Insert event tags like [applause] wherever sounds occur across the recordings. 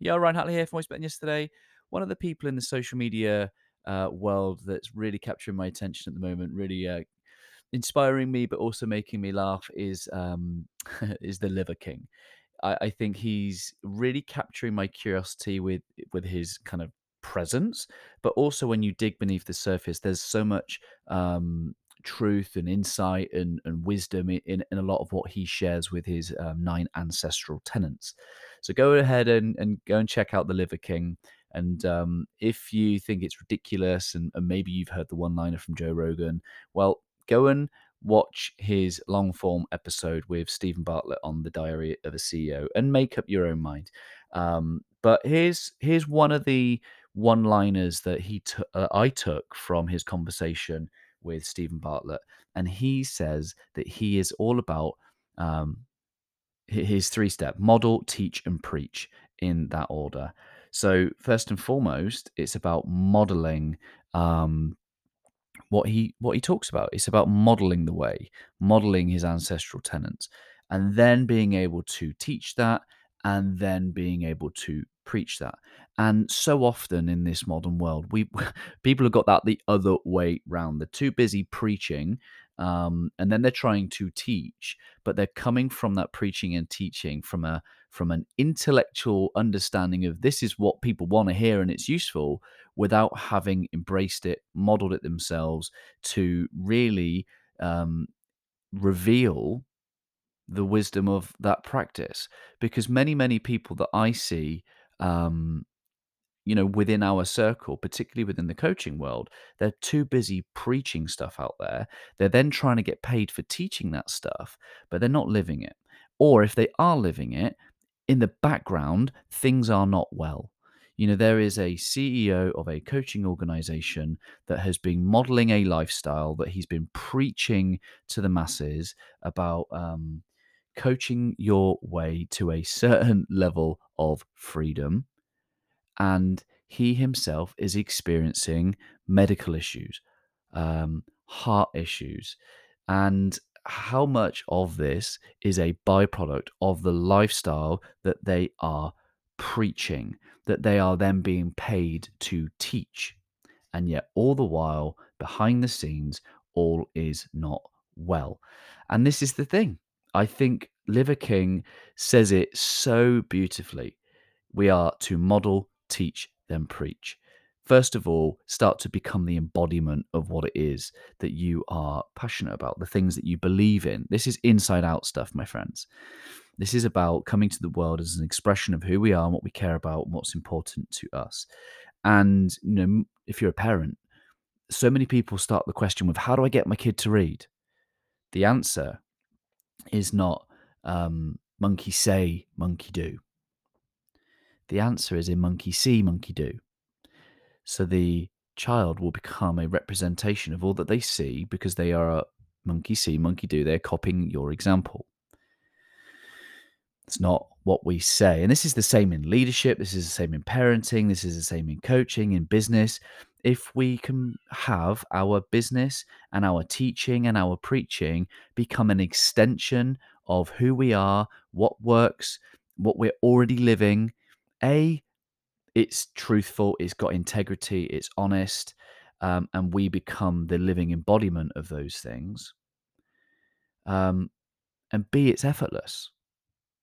Yeah, Ryan Hatley here from Voice Betting yesterday. One of the people in the social media uh, world that's really capturing my attention at the moment, really uh, inspiring me, but also making me laugh, is um, [laughs] is the Liver King. I, I think he's really capturing my curiosity with with his kind of presence, but also when you dig beneath the surface, there's so much um, truth and insight and, and wisdom in, in a lot of what he shares with his um, nine ancestral tenets. So go ahead and, and go and check out the Liver King. And um, if you think it's ridiculous and, and maybe you've heard the one liner from Joe Rogan, well, go and watch his long form episode with Steven Bartlett on the Diary of a CEO and make up your own mind. Um, but here's here's one of the one liners that he t- uh, I took from his conversation with Steven Bartlett, and he says that he is all about um, his three step model, teach, and preach in that order. So first and foremost, it's about modeling um, what he what he talks about. It's about modeling the way, modeling his ancestral tenets, and then being able to teach that, and then being able to preach that. And so often in this modern world, we [laughs] people have got that the other way round. They're too busy preaching, um, and then they're trying to teach, but they're coming from that preaching and teaching from a from an intellectual understanding of this is what people want to hear and it's useful without having embraced it, modeled it themselves to really um, reveal the wisdom of that practice. Because many, many people that I see, um, you know, within our circle, particularly within the coaching world, they're too busy preaching stuff out there. They're then trying to get paid for teaching that stuff, but they're not living it. Or if they are living it, in the background, things are not well. You know, there is a CEO of a coaching organization that has been modeling a lifestyle that he's been preaching to the masses about um, coaching your way to a [laughs] certain level of freedom. And he himself is experiencing medical issues, um, heart issues, and how much of this is a byproduct of the lifestyle that they are preaching, that they are then being paid to teach. And yet, all the while, behind the scenes, all is not well. And this is the thing. I think Liver King says it so beautifully. We are to model, teach, then preach first of all, start to become the embodiment of what it is that you are passionate about, the things that you believe in. This is inside out stuff, my friends. This is about coming to the world as an expression of who we are and what we care about and what's important to us. And, you know, if you're a parent, so many people start the question with, how do I get my kid to read? The answer is not um, monkey say, monkey do. The answer is in monkey see, monkey do. So the child will become a representation of all that they see because they are a monkey see, monkey do. They're copying your example. It's not what we say. And this is the same in leadership. This is the same in parenting. This is the same in coaching, in business. If we can have our business and our teaching and our preaching become an extension of who we are, what works, what we're already living, A, it's truthful, it's got integrity, it's honest, um, and we become the living embodiment of those things. Um, and B, it's effortless.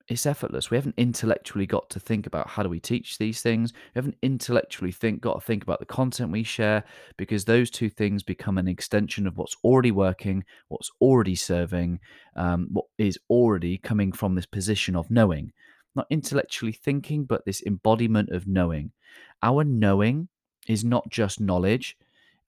It's effortless. We haven't intellectually got to think about how do we teach these things. We haven't intellectually think got to think about the content we share because those two things become an extension of what's already working, what's already serving, um, what is already coming from this position of knowing not intellectually thinking, but this embodiment of knowing. Our knowing is not just knowledge.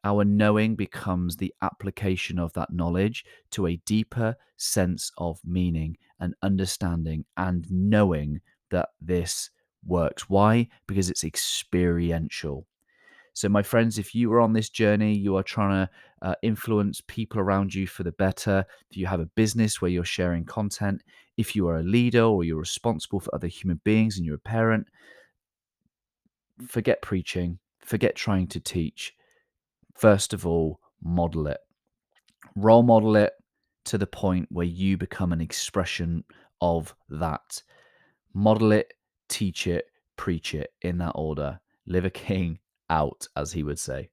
Our knowing becomes the application of that knowledge to a deeper sense of meaning and understanding and knowing that this works. Why? Because it's experiential. So, my friends, if you are on this journey, you are trying to uh, influence people around you for the better. If you have a business where you're sharing content, if you are a leader or you're responsible for other human beings and you're a parent, forget preaching, forget trying to teach. First of all, model it, role model it to the point where you become an expression of that. Model it, teach it, preach it in that order. Live a King out, as he would say.